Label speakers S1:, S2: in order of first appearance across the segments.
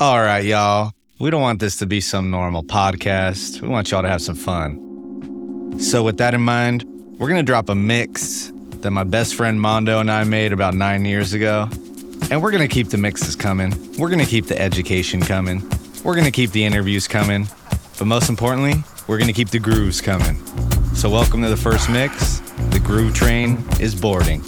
S1: All right, y'all. We don't want this to be some normal podcast. We want y'all to have some fun. So, with that in mind, we're going to drop a mix that my best friend Mondo and I made about nine years ago. And we're going to keep the mixes coming. We're going to keep the education coming. We're going to keep the interviews coming. But most importantly, we're going to keep the grooves coming. So, welcome to the first mix. The groove train is boarding.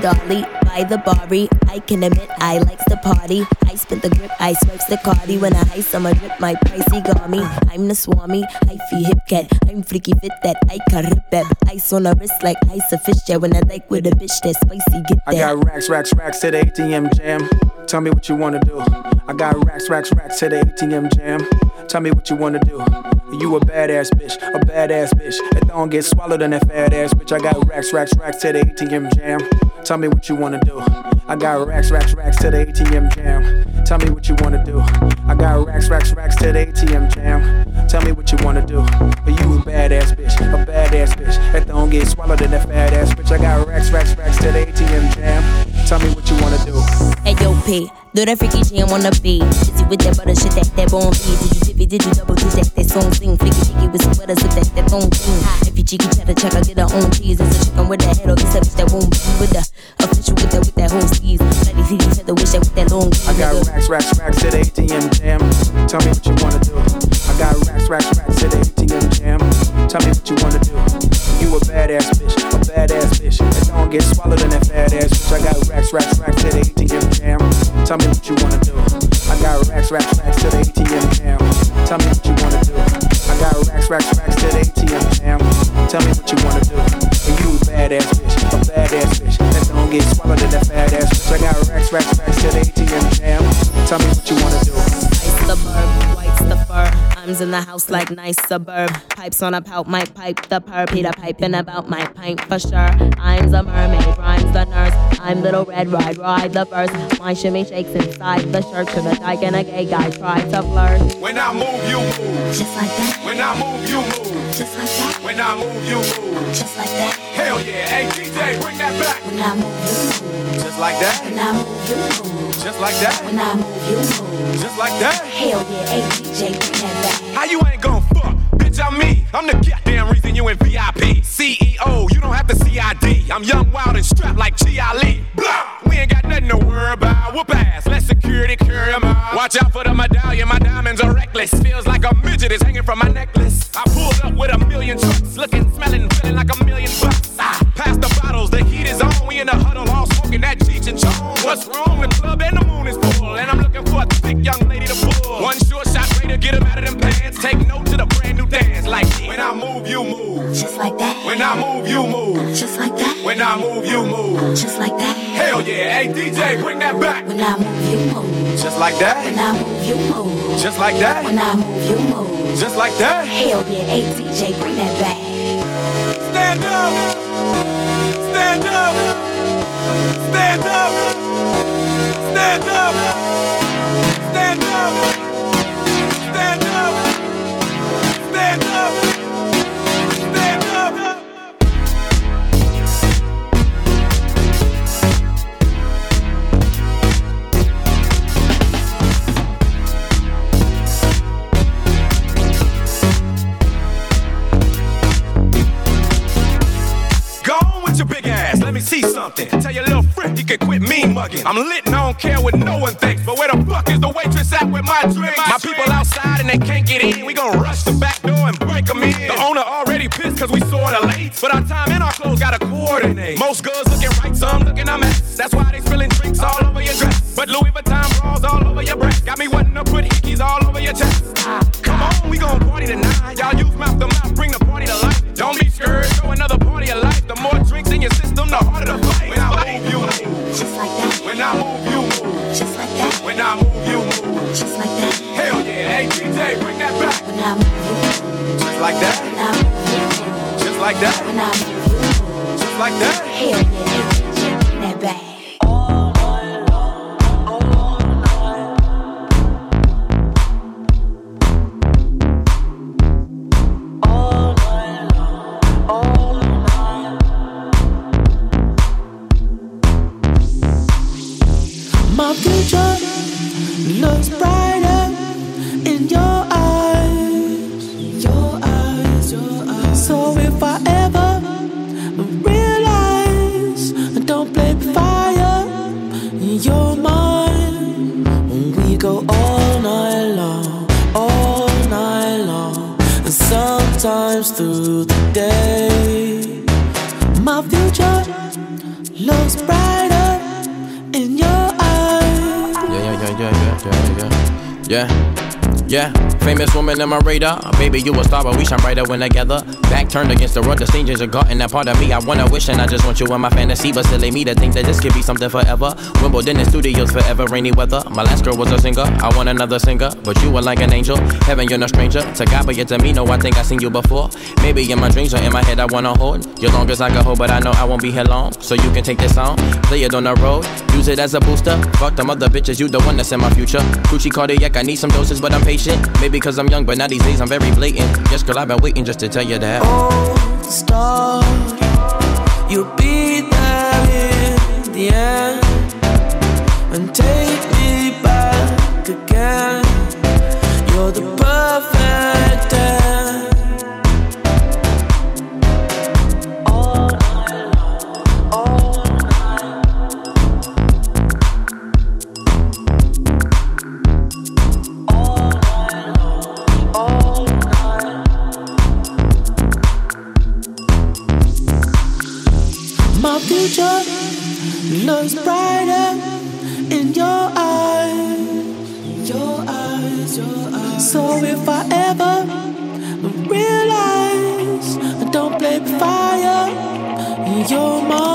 S2: Dolly by the barry. I can admit I likes the party. I spent the grip, I swipes the cardi. When I ice, I'm a drip, my pricey got me. I'm the swami, I feel hip cat. I'm freaky fit that I can rip that. Ice on a wrist like ice a fish jet. When I like with a bitch that spicy, get that.
S3: I got racks, racks, racks to the ATM jam. Tell me what you wanna do. I got racks, racks, racks to the ATM jam. Tell me what you wanna do. You a badass bitch, a badass bitch. That don't get swallowed in that fat ass bitch. I got racks, racks, racks to the ATM jam. Tell me what you wanna do. I got racks, racks, racks to the ATM jam. Tell me what you wanna do. I got racks, racks, racks to the ATM jam. Tell me what you wanna do. You a badass bitch, a badass bitch. That don't get swallowed in that fat ass bitch. I got racks, racks, racks to the ATM jam. Tell me what you wanna do.
S2: Hey yo, P, do that freaky jam on the beat. Busy with that butter shit, that that bone feed. Did you tippy, did you double do that, song sing? Flicky, flicky with some butter, sip that, that bone thing. If you cheeky, cheddar, check, I get her own cheese. It's a chicken with that head, it's a bitch that won't be with the official with that, with that whole steez. Bloody see each other, wish that with that long
S3: I got racks, racks, racks the ATM jam. Tell me what you wanna do. I got racks, racks, racks the ATM jam. Tell me what you wanna do. You a badass bitch, a badass bitch. That don't get swallowed in that fat ass bitch. I got racks, racks, racks the ATM jam. Tell me what you wanna do. I got racks, racks, racks to the ATM jam. Tell me what you wanna do. I got racks, racks, racks to the ATM jam. Tell me what you wanna do. And you a badass bitch, a badass bitch. That don't get swallowed in that fat ass bitch. I got racks, racks, racks to the ATM jam. Tell me what you wanna do.
S2: Ice the the in the house like nice suburb. Pipes on a pout, might pipe the perp. Peter piping about my pint for sure. I'm the mermaid, rhymes the nurse. I'm little red ride, ride the verse. My shimmy shakes inside the shirt. To the dyke and a gay guy try to flirt.
S4: When I move, you move.
S5: Just like that,
S4: When I move, you move.
S5: just like that,
S4: When I move, you move.
S5: just like that.
S4: Hell yeah. Hey, DJ, bring that back.
S5: When I move, you move.
S4: Just like that.
S5: When I move, you move.
S4: Just like that.
S5: When I move, you move.
S4: Just like that.
S5: Hell yeah, hey DJ, bring that back.
S4: How you ain't gon' fuck? Bitch, I'm me. I'm the goddamn reason you in VIP. CEO, you don't have to CID. I'm young, wild, and strapped like Chi Ali. Blah! We ain't got nothing to worry about. Whoop ass. Let security carry 'em out. Watch out for the medallion. My diamonds are reckless. Feels like a midget is hanging from my necklace. I pulled up with a million trucks. Looking, smelling, feeling like a million bucks. Ah, pass the bottles. The heat is on. We in the huddle all smoking that Cheech and Chong. What's wrong? The club and the moon is full. And I'm looking for a thick young lady to pull. One short shot way to get 'em out of them when I move, you move.
S5: Just like that,
S4: When I move, you move.
S5: just like that,
S4: When I move, you move.
S5: just like that.
S4: Hell yeah. Hey, DJ, bring that back.
S5: When I move, you move.
S4: Just like that.
S5: When I move, you move.
S4: Just like that.
S5: When I move, you move.
S4: Just like that.
S5: Hell yeah, hey DJ, bring that back.
S4: Stand up. Stand up. Stand up. Stand up. Stand up. Me something. Tell your little friend he can quit mean mugging. I'm lit and I don't care what no one thinks. But where the fuck is the waitress at with my drink? My, people outside and they can't get in. We gon' rush the back door and break them in. The owner already pissed cause we sorta late. But our time and our clothes gotta coordinate. Most girls looking right, some looking a mess. That's why they Yeah,
S6: famous woman in my radar. Baby, you a star, but we shine brighter when together. Back turned against the road, the strangers are gotten that part of me. I wanna wish and I just want you in my fantasy. But silly me to think that this could be something forever. Wimbledon in studios forever, rainy weather. My last girl was a singer, I want another singer. But you were like an angel. Heaven, you're no stranger. To God, but yet to me, no, I think I seen you before. Maybe in my dreams or in my head, I wanna hold you long as I can hold, but I know I won't be here long. So you can take this song, play it on the road, use it as a booster. Fuck them other bitches, you the one that's in my future. Gucci cardiac, I need some doses, but I'm patient. Maybe cause I'm young, but now these days I'm very blatant. Yes, girl, I've been waiting just to tell you that.
S7: Oh, star, you'll be there in the end. In your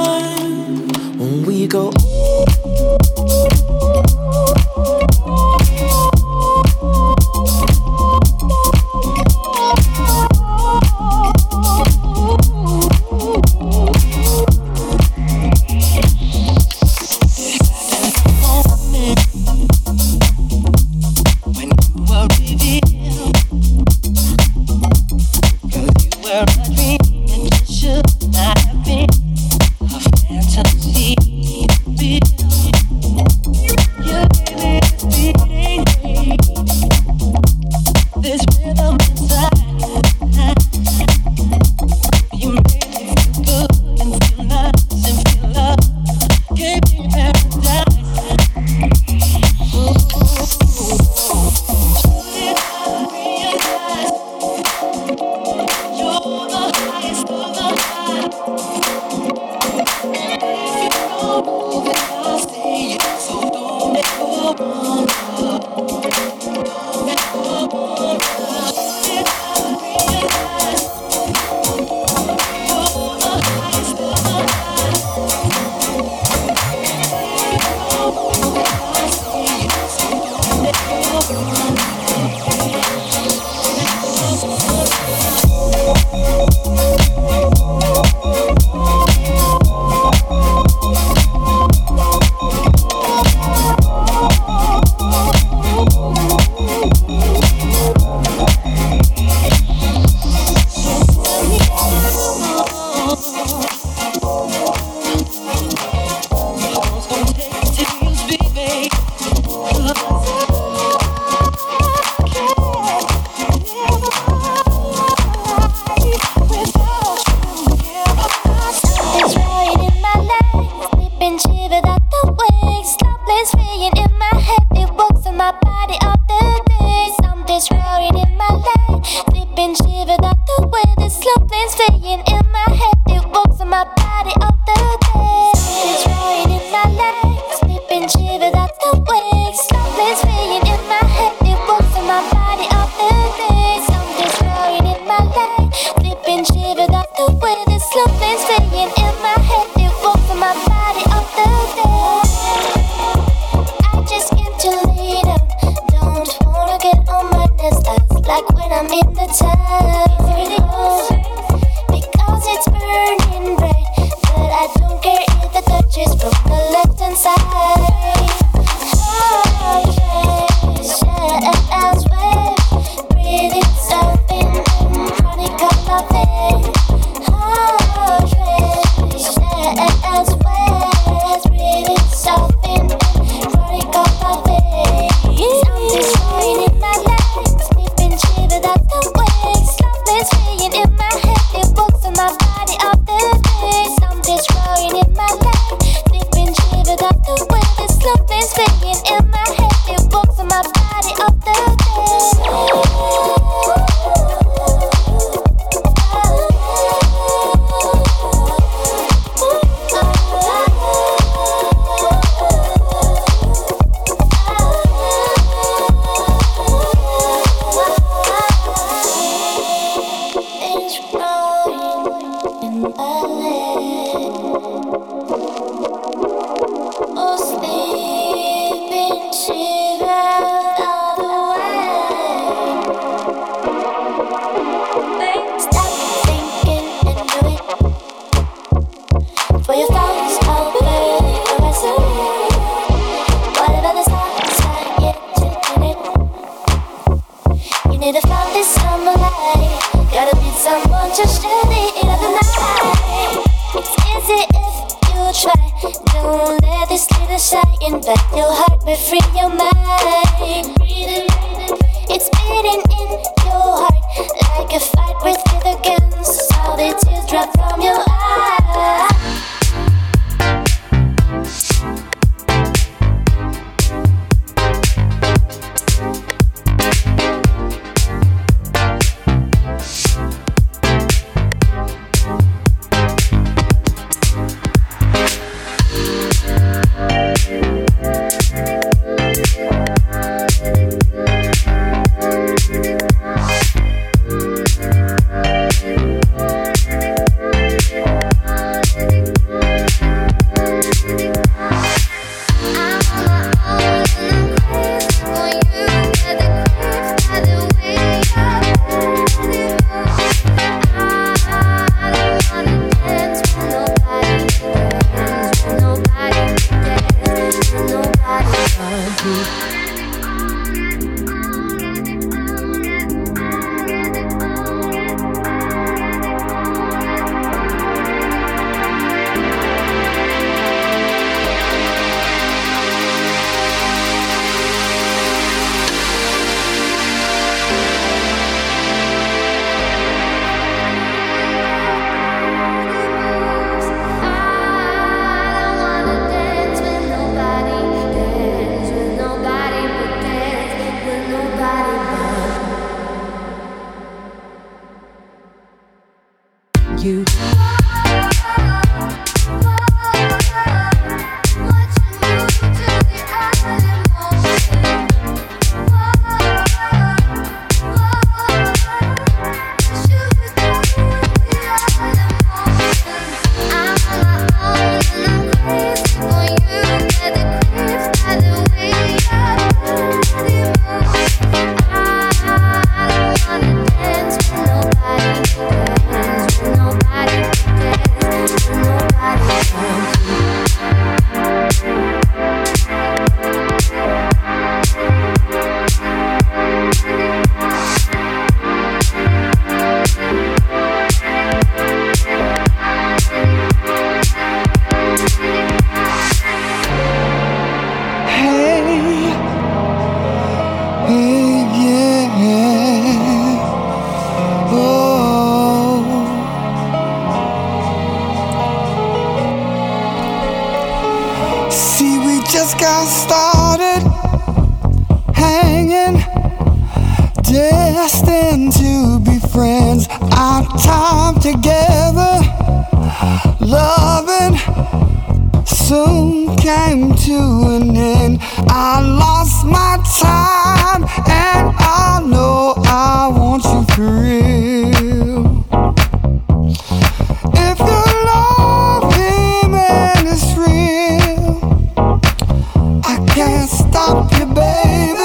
S8: stop you,
S9: baby.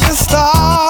S9: Like a star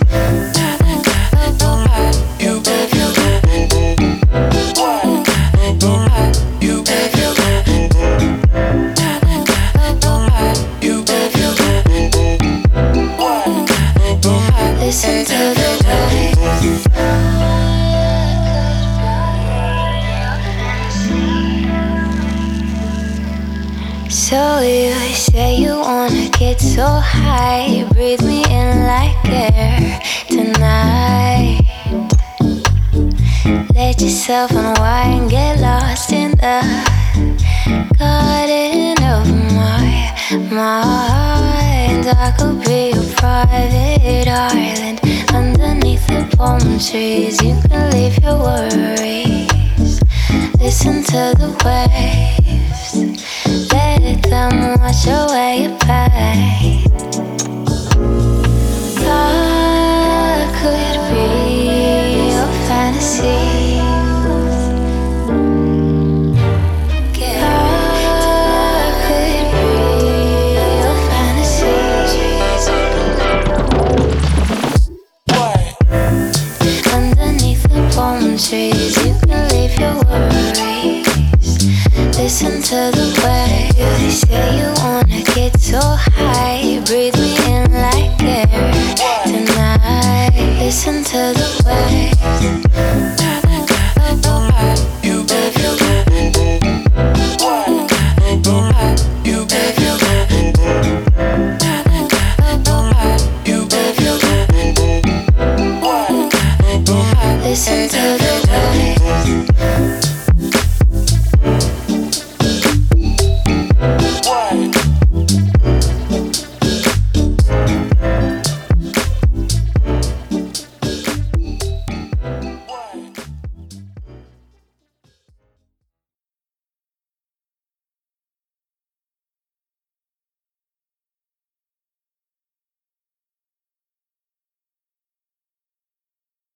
S9: So you
S8: say you wanna get so high, breathe me in like air tonight. Let yourself unwind, get lost in the garden of my mind. I could be a private island underneath the palm trees. You can leave your worries, listen to the waves them wash away your pain. Thought could be your fantasy.